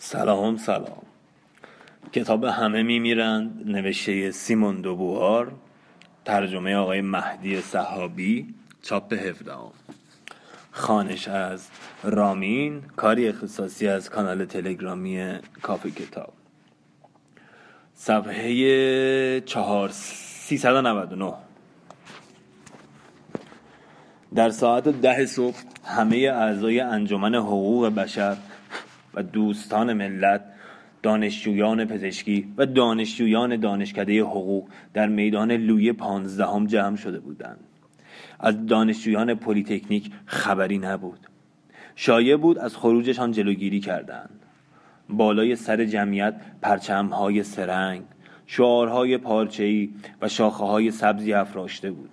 سلام سلام. کتاب همه میمیرند نوشته سیمون دوبوار ترجمه آقای مهدی صحابی چاپ هفدهم. خانش از رامین کاری اختصاصی از کانال تلگرامی کافی کتاب. صفحه چهار در ساعت ده صبح همه اعضای انجمن حقوق بشر دوستان ملت دانشجویان پزشکی و دانشجویان دانشکده حقوق در میدان لوی پانزدهم جمع شده بودند. از دانشجویان پلیتکنیک خبری نبود. شایع بود از خروجشان جلوگیری کردند. بالای سر جمعیت پرچمهای سرنگ شعارهای پارچه‌ای و شاخه های سبزی افراشته بود.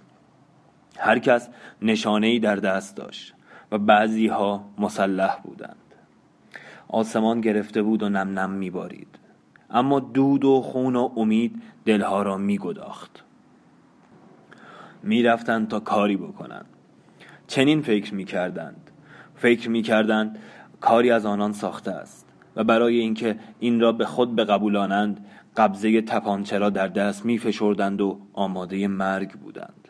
هر کس نشانه در دست داشت و بعضی ها مسلح بودند. آسمان گرفته بود و نم نم میبارید. اما دود و خون و امید دلها را میگداخت. می‌رفتند تا کاری بکنند. چنین فکر می‌کردند. فکر می‌کردند کاری از آنان ساخته است و برای اینکه این را به خود بقبولانند قبضه تپانچه را در دست میفشردند و آماده مرگ بودند.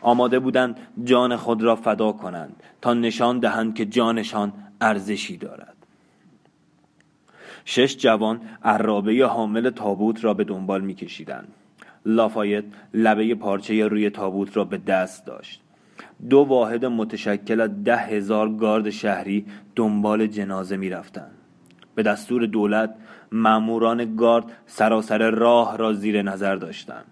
آماده بودند جان خود را فدا کنند تا نشان دهند که جانشان ارزشی دارد. شش جوان عرابه حامل تابوت را به دنبال میکشیدند. لافایت لبه پارچه روی تابوت را به دست داشت. دو واحد متشکل از ده هزار گارد شهری دنبال جنازه می‌رفتند. به دستور دولت ماموران گارد سراسر راه را زیر نظر داشتند.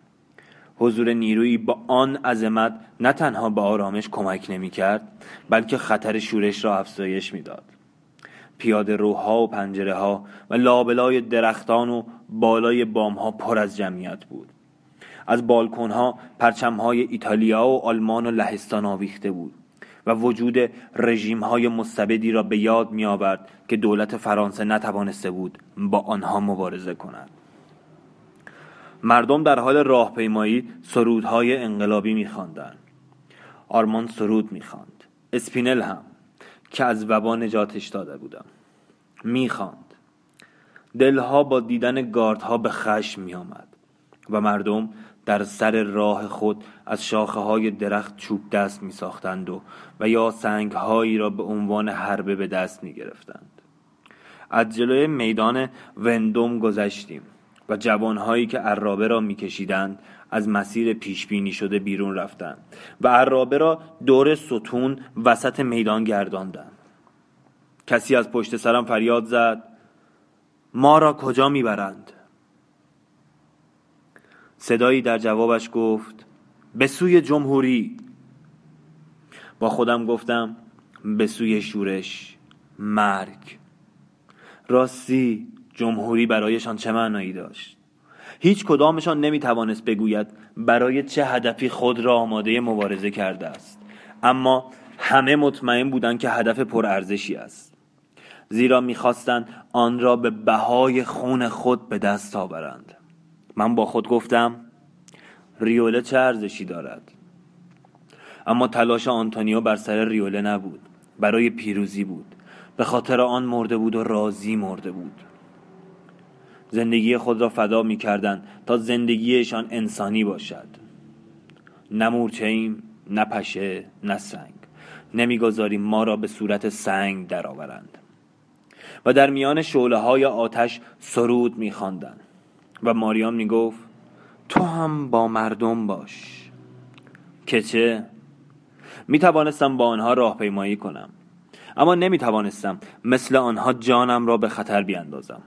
حضور نیرویی با آن عظمت نه تنها به آرامش کمک نمی کرد بلکه خطر شورش را افزایش می‌داد. پیاده روها و پنجره ها و لابلای درختان و بالای بام ها پر از جمعیت بود. از بالکن ها پرچم های ایتالیا و آلمان و لهستان آویخته بود و وجود رژیم های مستبدی را به یاد می آورد که دولت فرانسه نتوانسته بود با آنها مبارزه کند. مردم در حال راهپیمایی سرودهای انقلابی میخواندند. آرمان سرود می‌خواند. اسپینل هم. که از وبا نجاتش داده بودم می‌خواند دلها با دیدن گاردها به خشم میآمد و مردم در سر راه خود از شاخه های درخت چوب دست می ساختند و, و یا سنگ هایی را به عنوان حربه به دست می گرفتند. از جلوی میدان وندوم گذشتیم و جوانهایی که عرابه را میکشیدند از مسیر پیش بینی شده بیرون رفتند و عرابه را دور ستون وسط میدان گرداندند کسی از پشت سرم فریاد زد ما را کجا می‌برند؟ صدایی در جوابش گفت به سوی جمهوری. با خودم گفتم به سوی شورش مرگ. راستی جمهوری برایشان چه معنایی داشت؟ هیچ کدامشان نمی توانست بگوید برای چه هدفی خود را آماده مبارزه کرده است. اما همه مطمئن بودند که هدف پرارزشی است. زیرا می‌خواستند آن را به بهای خون خود به دست آورند. من با خود گفتم ریوله چه ارزشی دارد؟ اما تلاش آنتونیو بر سر ریوله نبود. برای پیروزی بود. به خاطر آن مرده بود و راضی مرده بود. زندگی خود را فدا می کردن تا زندگیشان انسانی باشد. نه مورچه ایم نه پشه نه سنگ. نمی‌گذاریم ما را به صورت سنگ درآورند. و در میان شعله های آتش سرود میخواندند. و ماریان می‌گفت تو هم با مردم باش. که چه؟ می توانستم با آنها راهپیمایی کنم. اما نمی توانستم مثل آنها جانم را به خطر بیاندازم.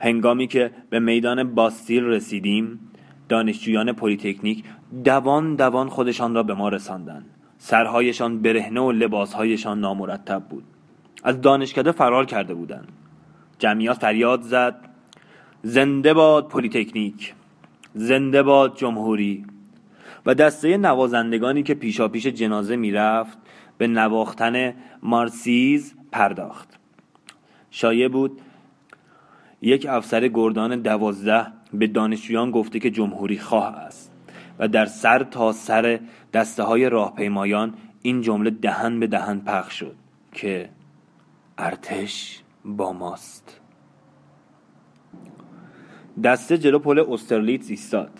هنگامی که به میدان باستیل رسیدیم دانشجویان پلیتکنیک دوان دوان خودشان را به ما رساندند. سرهایشان برهنه و لباسهایشان نامرتب بود. از دانشکده فرار کرده بودند. جمعیت فریاد زد زنده باد پلیتکنیک زنده باد جمهوری. و دسته نوازندگانی که پیشاپیش جنازه می‌رفت به نواختن مارسیز پرداخت. شایع بود یک افسر گردان دوازده به دانشجویان گفته که جمهوری خواه است و در سر تا سر دسته های راهپیمایان این جمله دهن به دهن پخش شد که ارتش با ماست. دسته جلو پل استرلیتز ایستاد.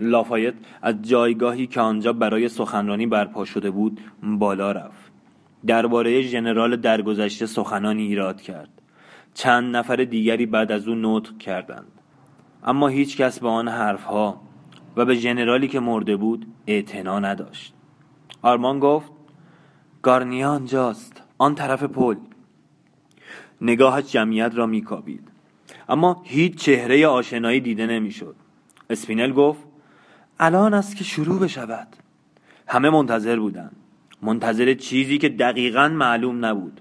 لافایت از جایگاهی که آنجا برای سخنرانی برپا شده بود بالا رفت. درباره ژنرال درگذشته سخنانی ایراد کرد. چند نفر دیگری بعد از او نطق کردند. اما هیچ کس به آن حرفها و به ژنرالی که مرده بود اعتنا نداشت. آرمان گفت گارنیا آنجاست آن طرف پل. نگاهش جمعیت را میکابید. اما هیچ چهره آشنایی دیده نمی‌شد. اسپینل گفت الان است که شروع بشود. همه منتظر بودند. منتظر چیزی که دقیقا معلوم نبود.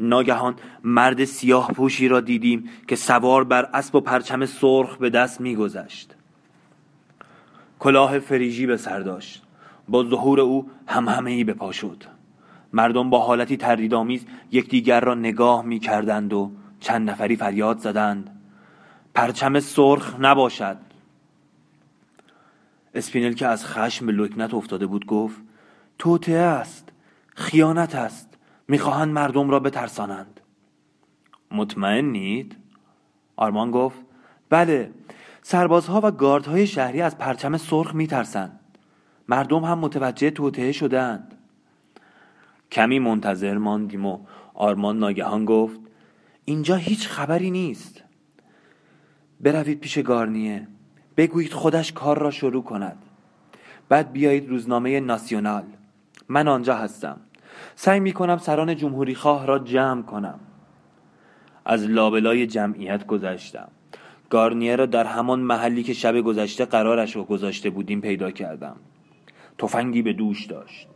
ناگهان مرد سیاه پوشی را دیدیم که سوار بر اسب و پرچم سرخ به دست میگذشت. کلاه فریژی به سر داشت. با ظهور او هم همه ای به پا شد. مردم با حالتی تردیدآمیز یکدیگر را نگاه می کردند و چند نفری فریاد زدند. پرچم سرخ نباشد. اسپینل که از خشم به لکنت افتاده بود گفت توته است خیانت است. می‌خواهند مردم را بترسانند. مطمئنید؟ آرمان گفت بله سربازها و گاردهای شهری از پرچم سرخ میترسند. مردم هم متوجه توطعه شدند کمی منتظر ماندیم و آرمان ناگهان گفت اینجا هیچ خبری نیست. بروید پیش گارنیه. بگویید خودش کار را شروع کند. بعد بیایید روزنامه ناسیونال. من آنجا هستم. سعی می کنم سران جمهوری خواه را جمع کنم. از لابلای جمعیت گذشتم. گارنیه را در همان محلی که شب گذشته قرارش رو گذاشته بودیم پیدا کردم. تفنگی به دوش داشت.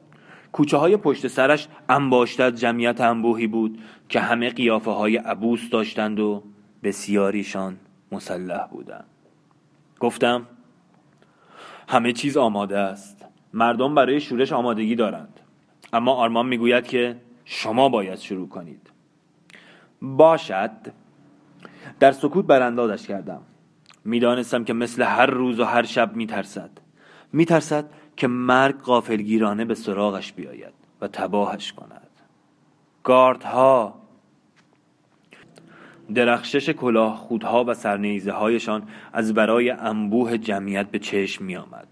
کوچه های پشت سرش انباشته از جمعیت انبوهی بود که همه قیافه های عبوس داشتند و بسیاریشان مسلح بودند. گفتم همه چیز آماده است. مردم برای شورش آمادگی دارند. اما آرمان می‌گوید که شما باید شروع کنید. باشد. در سکوت براندازش کردم. می‌دانستم که مثل هر روز و هر شب میترسد. میترسد که مرگ قافلگیرانه به سراغش بیاید و تباهش کند. گاردها درخشش کلاه خودها و سرنیزه هایشان از برای انبوه جمعیت به چشم می آمد.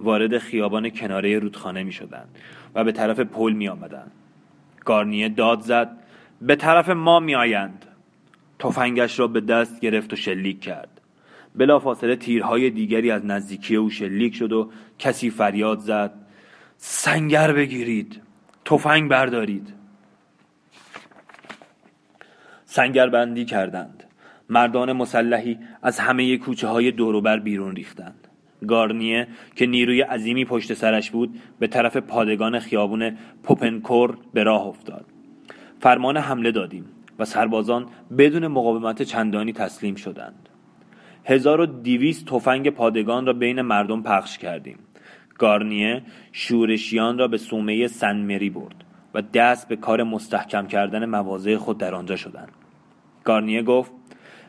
وارد خیابان کناره رودخانه می شدند و به طرف پل می آمدند. گارنیه داد زد به طرف ما می آیند. تفنگش را به دست گرفت و شلیک کرد. بلافاصله تیرهای دیگری از نزدیکی او شلیک شد و کسی فریاد زد سنگر بگیرید تفنگ بردارید سنگر بندی کردند مردان مسلحی از همه کوچه های دوروبر بیرون ریختند گارنیه که نیروی عظیمی پشت سرش بود به طرف پادگان خیابون پوپنکور به راه افتاد. فرمان حمله دادیم و سربازان بدون مقاومت چندانی تسلیم شدند. 1200 تفنگ پادگان را بین مردم پخش کردیم. گارنیه شورشیان را به سومه سنمری برد و دست به کار مستحکم کردن مواضع خود در آنجا شدند. گارنیه گفت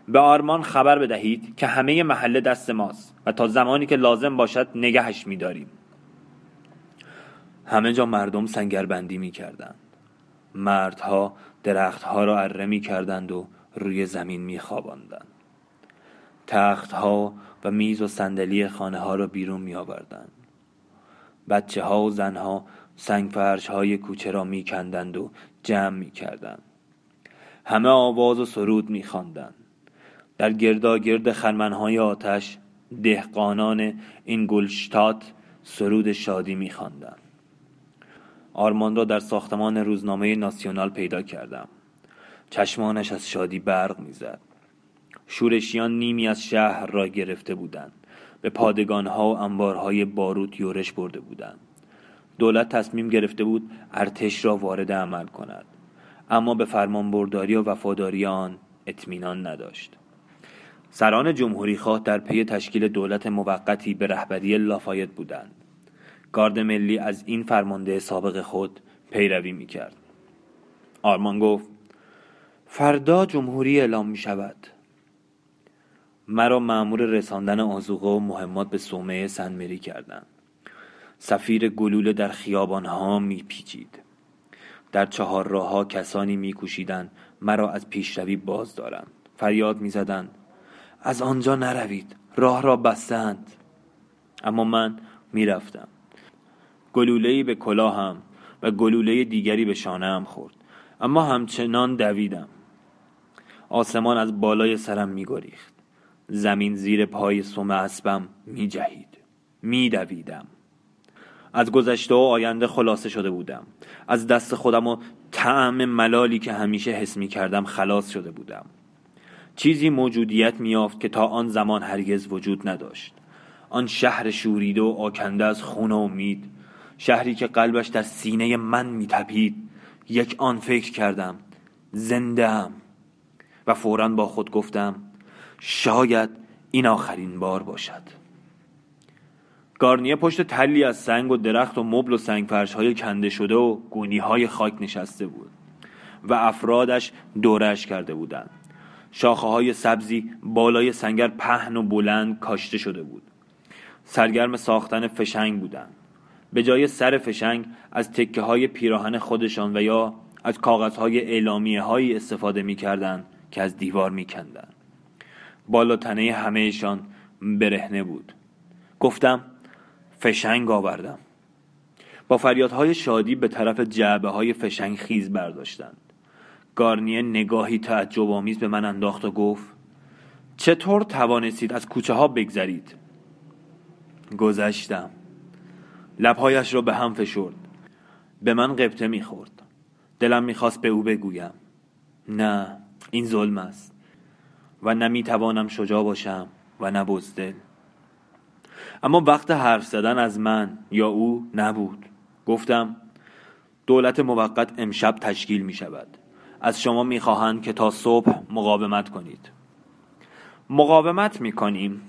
به آرمان خبر بدهید که همه محله دست ماست و تا زمانی که لازم باشد نگهش میداریم. همه جا مردم سنگربندی می کردند مردها درختها را اره می کردند و روی زمین می خواباندند تختها و میز و صندلی خانه ها را بیرون می آوردند بچه ها و زنها سنگ فرش های کوچه را می کندند و جمع می کردند همه آواز و سرود می خواندند در گرد خرمنهای آتش دهقانان این گلشتات سرود شادی می خواندند آرمان را در ساختمان روزنامه ناسیونال پیدا کردم. چشمانش از شادی برق می‌زد. شورشیان نیمی از شهر را گرفته بودند. به پادگانها و انبارهای باروت یورش برده بودند. دولت تصمیم گرفته بود ارتش را وارد عمل کند. اما به فرمانبرداری و وفاداری آن اطمینان نداشت. سران جمهوری خواه در پی تشکیل دولت موقتی به رهبری لافایت بودند. گارد ملی از این فرمانده سابق خود پیروی می کرد آرمان گفت فردا جمهوری اعلام می شود مرا معمور رساندن آزوقه و مهمات به صومعه سنمری کردند. سفیر گلوله در خیابانها می پیچید در چهار راه کسانی میکوشیدند مرا از پیشروی باز دارند. فریاد می‌زدند از آنجا نروید. راه را بستند. اما من می‌رفتم. گلولهای به کلاهم و گلوله دیگری به شانهام خورد. اما همچنان دویدم. آسمان از بالای سرم میگریخت. زمین زیر پای سم اسبم میجهید. میدویدم. از گذشته و آینده خلاصه شده بودم. از دست خودم و طعم ملالی که همیشه حس می کردم خلاص شده بودم. چیزی موجودیت میافت که تا آن زمان هرگز وجود نداشت. آن شهر شوریده و آکنده از خون و امید شهری که قلبش در سینه من میتپید. یک آن فکر کردم زنده و فورا با خود گفتم شاید این آخرین بار باشد. گارنیه پشت تلی از سنگ و درخت و مبل و سنگ فرش های کنده شده و گونی های خاک نشسته بود و افرادش دورش کرده بودند. شاخه های سبزی بالای سنگر پهن و بلند کاشته شده بود. سرگرم ساختن فشنگ بودند. به جای سر فشنگ از تکه های پیراهن خودشان و یا از کاغذ های اعلامیه هایی استفاده می کردن که از دیوار می کندن. بالا تنه همهشان برهنه بود. گفتم فشنگ آوردم. با فریادهای شادی به طرف جعبه های فشنگ خیز برداشتند. گارنیه نگاهی تعجب آمیز به من انداخت و گفت چطور توانستید از کوچه ها بگذرید؟ گذشتم. لبهایش را به هم فشرد. به من قبطه می‌خورد. دلم می‌خواست به او بگویم. نه این ظلم است. و نمی‌توانم شجاع باشم و نه بزدل. اما وقت حرف زدن از من یا او نبود. گفتم دولت موقت امشب تشکیل می شود از شما می خواهند که تا صبح مقاومت کنید. مقاومت می کنیم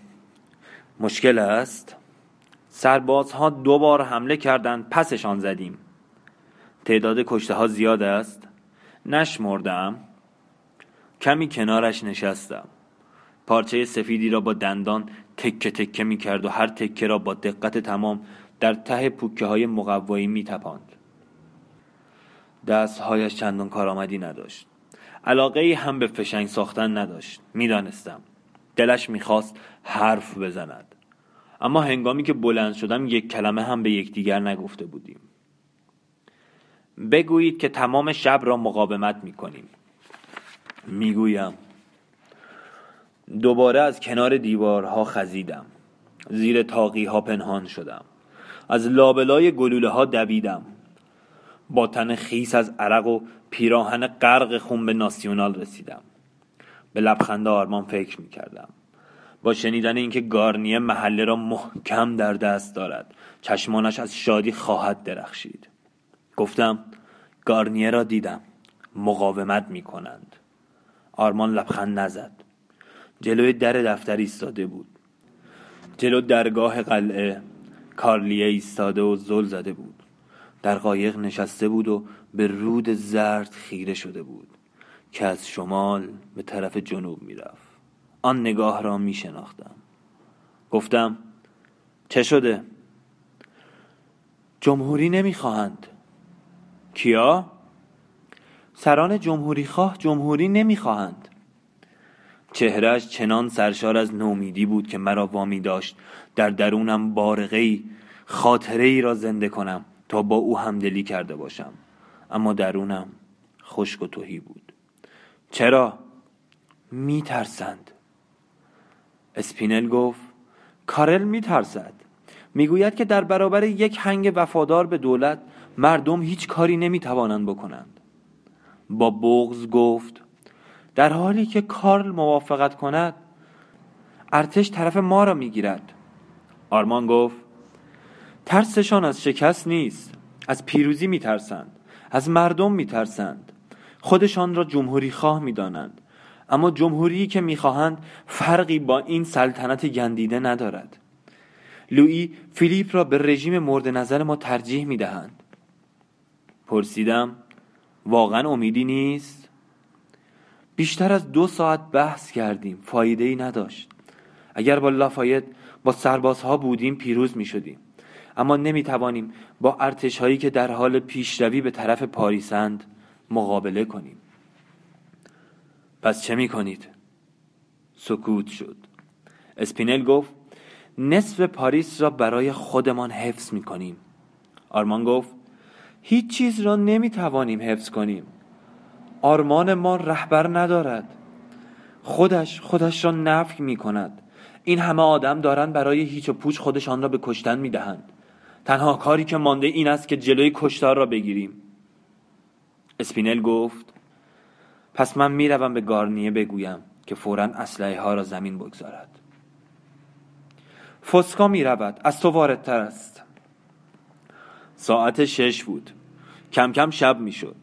مشکل است. سربازها دو بار حمله کردند پسشان زدیم. تعداد کشته ها زیاد است. نشمردم. کمی کنارش نشستم. پارچه سفیدی را با دندان تکه تکه می کرد و هر تکه را با دقت تمام در ته پوکه های مقوایی می تپاند دستهایش چندان کارآمدی نداشت. علاقه ای هم به فشنگ ساختن نداشت. می‌دانستم. دلش می‌خواست حرف بزند. اما هنگامی که بلند شدم یک کلمه هم به یکدیگر نگفته بودیم. بگویید که تمام شب را مقاومت می‌کنیم. می‌گویم. دوباره از کنار دیوارها خزیدم. زیر تاقی ها پنهان شدم. از لابلای گلوله ها دویدم. با تن خیس از عرق و پیراهن غرق خون به ناسیونال رسیدم. به لبخند آرمان فکر می کردم با شنیدن اینکه گارنیه محله را محکم در دست دارد چشمانش از شادی خواهد درخشید. گفتم گارنیه را دیدم. مقاومت می کنند آرمان لبخند نزد. جلوی در دفتر ایستاده بود. جلو درگاه قلعه کارلیه ایستاده و زل زده بود. در قایق نشسته بود و به رود زرد خیره شده بود که از شمال به طرف جنوب می‌رفت. آن نگاه را می شناختم گفتم چه شده؟ جمهوری نمی‌خواهند. کیا؟ سران جمهوری خواه جمهوری نمی‌خواهند. چهرهش چنان سرشار از نومیدی بود که مرا وامی داشت. در درونم بارقه ای خاطره ای را زنده کنم. تا با او همدلی کرده باشم. اما درونم خشک و توهی بود. چرا؟ میترسند. اسپینل گفت کارل میترسد. می‌گوید که در برابر یک هنگ وفادار به دولت مردم هیچ کاری نمی‌توانند بکنند. با بغز گفت در حالی که کارل موافقت کند ارتش طرف ما را می‌گیرد. آرمان گفت ترسشان از شکست نیست از پیروزی میترسند از مردم میترسند. خودشان را جمهوری خواه می‌دانند اما جمهوری که می‌خواهند فرقی با این سلطنت گندیده ندارد. لویی فیلیپ را به رژیم مورد نظر ما ترجیح می‌دهند. پرسیدم واقعا امیدی نیست؟ بیشتر از دو ساعت بحث کردیم فایده ای نداشت. اگر با لافایت با سربازها بودیم پیروز می شدیم اما نمی توانیم با ارتش هایی که در حال پیشروی به طرف پاریسند مقابله کنیم. پس چه می کنید؟ سکوت شد. اسپینل گفت نصف پاریس را برای خودمان حفظ می کنیم آرمان گفت هیچ چیز را نمی توانیم حفظ کنیم. آرمان ما رهبر ندارد. خودش خودش را نفی می کند این همه آدم دارند برای هیچ و پوچ خودشان را به کشتن می دهند تنها کاری که مانده این است که جلوی کشتار را بگیریم. اسپینل گفت پس من می‌روم به گارنیه بگویم که فورا اسلحه ها را زمین بگذارد. فسکا می رود از تو واردتر است. ساعت شش بود. کم کم شب می شد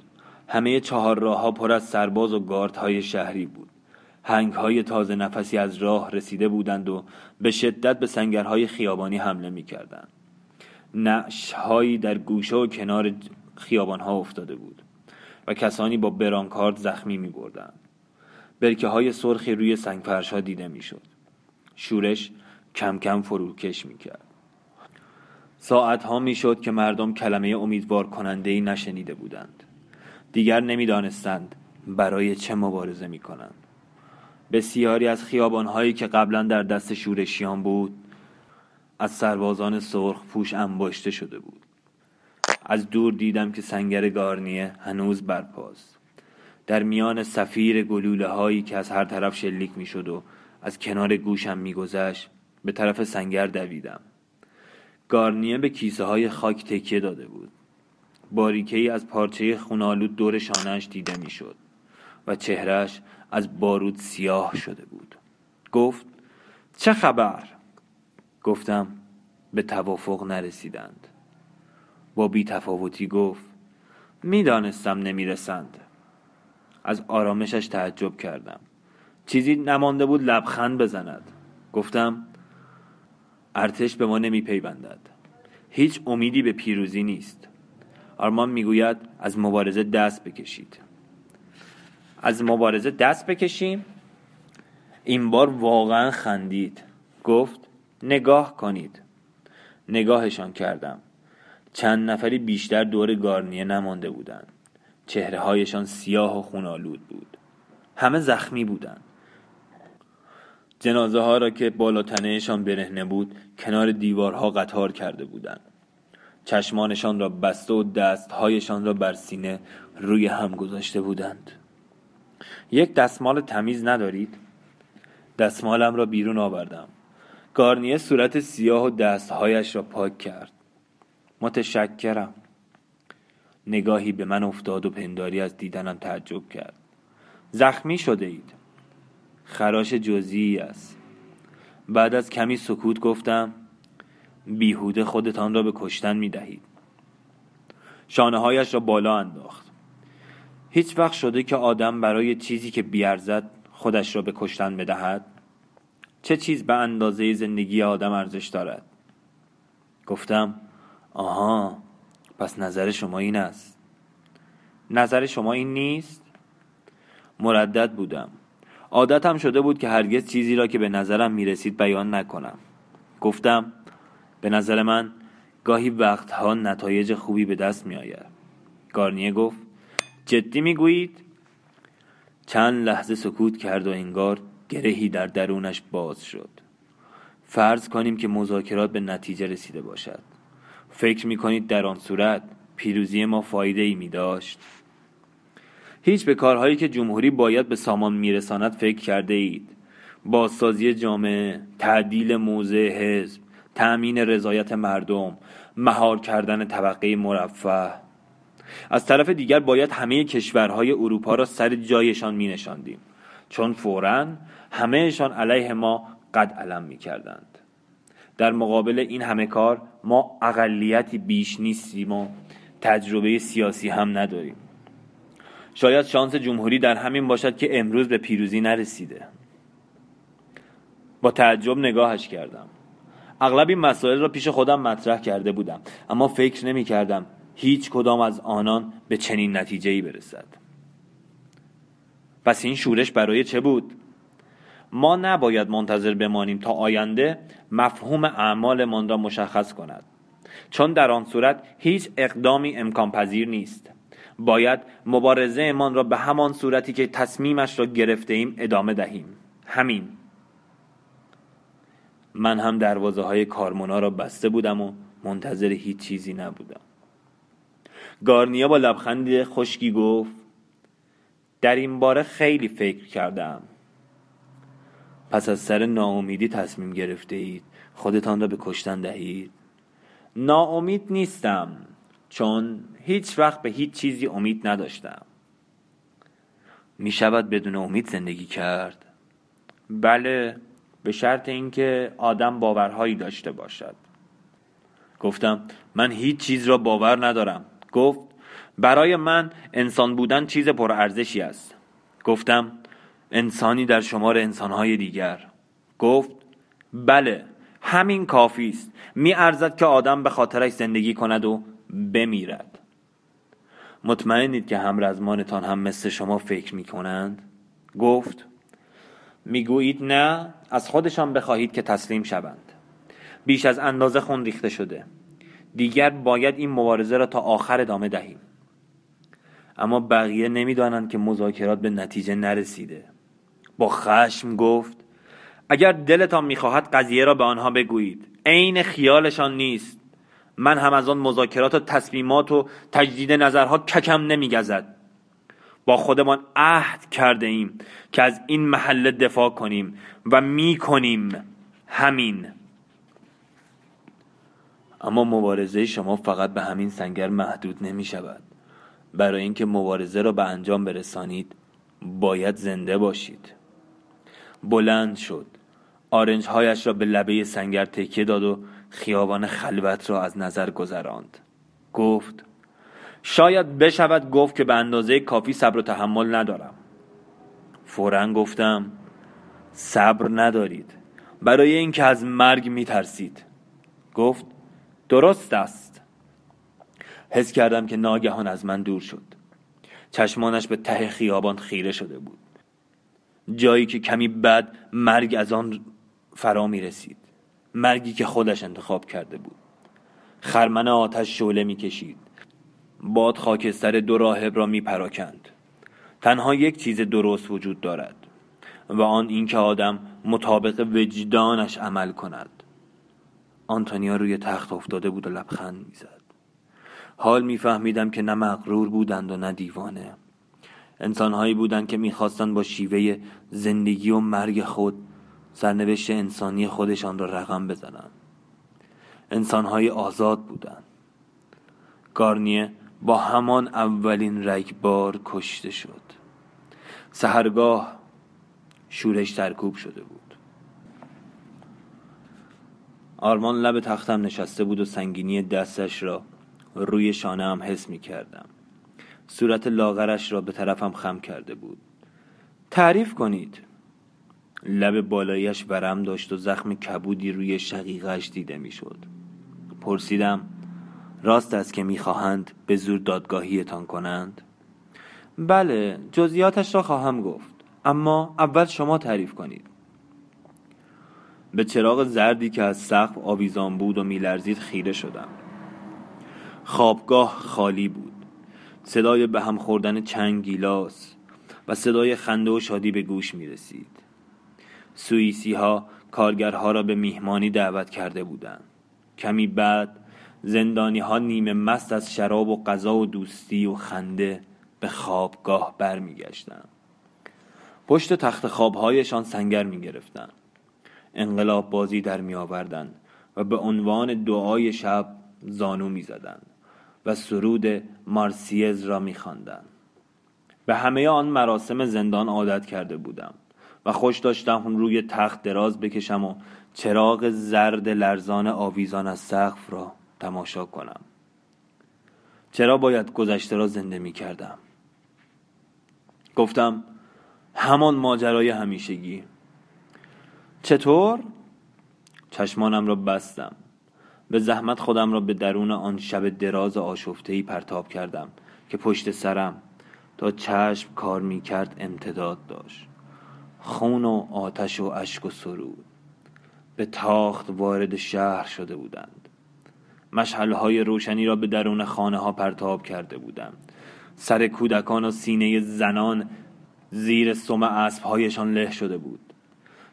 همه چهار راه ها پر از سرباز و های شهری بود. هنگ های تازه نفسی از راه رسیده بودند و به شدت به سنگرهای خیابانی حمله می کردند نعش هایی در گوشه و کنار خیابان ها افتاده بود و کسانی با برانکارد زخمی می بردن. برکه های سرخی روی سنگ ها دیده می شد. شورش کم کم فروکش می کرد. ساعت ها می شد که مردم کلمه امیدوار کننده ای نشنیده بودند. دیگر نمی‌دانستند برای چه مبارزه می کنند. بسیاری از خیابان هایی که قبلا در دست شورشیان بود از سربازان سرخ پوش انباشته شده بود. از دور دیدم که سنگر گارنیه هنوز برپاست. در میان سفیر گلوله هایی که از هر طرف شلیک می شد و از کنار گوشم میگذشت به طرف سنگر دویدم. گارنیه به کیسه های خاک تکیه داده بود. باریکه ای از پارچه خونالود دور شانهش دیده می‌شد و چهرش از بارود سیاه شده بود. گفت چه خبر؟ گفتم به توافق نرسیدند. با بی تفاوتی گفت می‌دانستم نمی‌رسند. از آرامشش تعجب کردم. چیزی نمانده بود لبخند بزند. گفتم ارتش به ما نمیپیوندد. هیچ امیدی به پیروزی نیست. آرمان می‌گوید از مبارزه دست بکشید. از مبارزه دست بکشیم؟ این بار واقعا خندید. گفت نگاه کنید. نگاهشان کردم. چند نفری بیشتر دور گارنیه نمانده بودند. چهره هایشان سیاه و خونالود بود. همه زخمی بودند. جنازه ها را که بالاتنهشان برهنه بود کنار دیوارها قطار کرده بودند. چشمانشان را بسته و دستهایشان را بر سینه روی هم گذاشته بودند. یک دستمال تمیز ندارید؟ دستمالم را بیرون آوردم. گارنیه صورت سیاه و دستهایش را پاک کرد. متشکرم. نگاهی به من افتاد و پنداری از دیدنم تعجب کرد. زخمی شده اید. خراش جزئی است. بعد از کمی سکوت گفتم بیهوده خودتان را به کشتن می دهید. شانه هایش را بالا انداخت. هیچ وقت شده که آدم برای چیزی که بیارزد خودش را به کشتن بدهد؟ چه چیز به اندازه زندگی آدم ارزش دارد؟ گفتم آها پس نظر شما این است. نظر شما این نیست؟ مردد بودم. عادتم شده بود که هرگز چیزی را که به نظرم می‌رسید بیان نکنم. گفتم به نظر من گاهی وقتها نتایج خوبی به دست می آید گارنیه گفت جدی می‌گویید؟ چند لحظه سکوت کرد و انگار گرهی در درونش باز شد. فرض کنیم که مذاکرات به نتیجه رسیده باشد. فکر می کنید در آن صورت پیروزی ما فایده ای می داشت هیچ به کارهایی که جمهوری باید به سامان میرساند فکر کرده اید. بازسازی جامعه تعدیل موضع حزب تأمین رضایت مردم مهار کردن طبقه مرفه. از طرف دیگر باید همه کشورهای اروپا را سر جایشان می نشاندیم چون فورا همهشان علیه ما قد علم می کردند در مقابل این همه کار ما اقلیتی بیش نیستیم و تجربه سیاسی هم نداریم. شاید شانس جمهوری در همین باشد که امروز به پیروزی نرسیده. با تعجب نگاهش کردم. اغلب این مسائل را پیش خودم مطرح کرده بودم اما فکر نمی کردم هیچ کدام از آنان به چنین نتیجه برسد. پس این شورش برای چه بود؟ ما نباید منتظر بمانیم تا آینده مفهوم اعمالمان را مشخص کند. چون در آن صورت هیچ اقدامی امکان پذیر نیست. باید مبارزه امان را به همان صورتی که تصمیمش را گرفته ایم ادامه دهیم. همین. من هم دروازه های کارمونا را بسته بودم و منتظر هیچ چیزی نبودم. گارنیا با لبخندی خشکی گفت در این باره خیلی فکر کردم. پس از سر ناامیدی تصمیم گرفته اید خودتان را به کشتن دهید؟ ناامید نیستم چون هیچ وقت به هیچ چیزی امید نداشتم. می شود بدون امید زندگی کرد؟ بله به شرط اینکه آدم باورهایی داشته باشد. گفتم من هیچ چیز را باور ندارم. گفت برای من انسان بودن چیز پرارزشی است. گفتم انسانی در شمار انسانهای دیگر. گفت بله همین کافی است. می ارزد که آدم به خاطرش زندگی کند و بمیرد. مطمئنید که همرزمانتان هم مثل شما فکر می کنند گفت می‌گویید نه از خودشان بخواهید که تسلیم شوند. بیش از اندازه خون ریخته شده. دیگر باید این مبارزه را تا آخر ادامه دهیم. اما بقیه نمی‌دانند که مذاکرات به نتیجه نرسیده. با خشم گفت اگر دلتان می‌خواهد قضیه را به آنها بگویید. عین خیالشان نیست. من هم از آن مذاکرات و تصمیمات و تجدید نظرها ککم نمیگزد. با خودمان عهد کرده ایم که از این محله دفاع کنیم و می کنیم همین. اما مبارزه شما فقط به همین سنگر محدود نمی شود برای اینکه مبارزه را به انجام برسانید باید زنده باشید. بلند شد. آرنج هایش را به لبه سنگر تکیه داد و خیابان خلوت را از نظر گذراند. گفت شاید بشود گفت که به اندازه کافی صبر و تحمل ندارم. فورا گفتم صبر ندارید. برای اینکه از مرگ میترسید. گفت درست است. حس کردم که ناگهان از من دور شد. چشمانش به ته خیابان خیره شده بود. جایی که کمی بعد مرگ از آن فرا می رسید. مرگی که خودش انتخاب کرده بود. خرمن آتش شعله می کشید. باد خاکستر دو راهب را می پراکند. تنها یک چیز درست وجود دارد و آن اینکه آدم مطابق وجدانش عمل کند. آنتونیا روی تخت افتاده بود و لبخند می‌زد. حال میفهمیدم که نه مغرور بودند و نه دیوانه. انسانهایی بودند که می‌خواستند با شیوه زندگی و مرگ خود سرنوشت انسانی خودشان را رقم بزنند. انسانهای آزاد بودند. گارنیه با همان اولین رگبار کشته شد. سهرگاه شورش ترکوب شده بود. آرمان لب تختم نشسته بود و سنگینی دستش را روی شانه هم حس می کردم صورت لاغرش را به طرفم خم کرده بود. تعریف کنید. لب بالایش ورم داشت و زخم کبودی روی شقیقش دیده می‌شد. پرسیدم راست است که می‌خواهند به زور دادگاهیتان کنند؟ بله جزئیاتش را خواهم گفت اما اول شما تعریف کنید. به چراغ زردی که از سقف آویزان بود و میلرزید خیره شدم. خوابگاه خالی بود. صدای به هم خوردن چند گیلاس و صدای خنده و شادی به گوش می رسید سوئیسی ها کارگرها را به میهمانی دعوت کرده بودند. کمی بعد زندانی ها نیمه مست از شراب و غذا و دوستی و خنده به خوابگاه برمیگشتند. پشت تخت خوابهایشان سنگر می گرفتن. انقلاب بازی در می آوردن و به عنوان دعای شب زانو می زدن و سرود مارسیز را می خواندند. به همه آن مراسم زندان عادت کرده بودم و خوش داشتم روی تخت دراز بکشم و چراغ زرد لرزان آویزان از سقف را تماشا کنم چرا باید گذشته را زنده می کردم گفتم همان ماجرای همیشگی چطور؟ چشمانم را بستم به زحمت خودم را به درون آن شب دراز ای پرتاب کردم که پشت سرم تا چشم کار می کرد امتداد داشت. خون و آتش و اشک و سرود به تاخت وارد شهر شده بودند. مشعلهای روشنی را به درون خانه ها پرتاب کرده بودند. سر کودکان و سینه زنان زیر سم اسبهایشان له شده بود.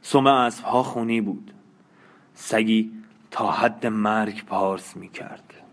سم اسبها خونی بود. سگی تا حد مرگ پارس می کرد